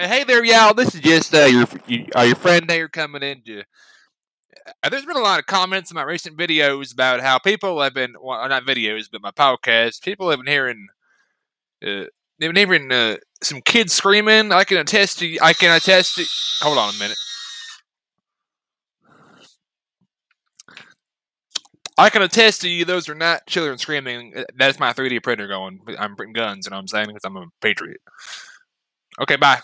Uh, hey there, y'all. This is just uh, your uh, your friend here coming in. To, uh, there's been a lot of comments in my recent videos about how people have been, well, uh, not videos, but my podcast. People have been hearing, uh, they've been hearing uh, some kids screaming. I can attest to. I can attest to. Hold on a minute. I can attest to you, those are not children screaming. That's my 3D printer going. I'm printing guns, and I'm saying because I'm a patriot. Okay, bye.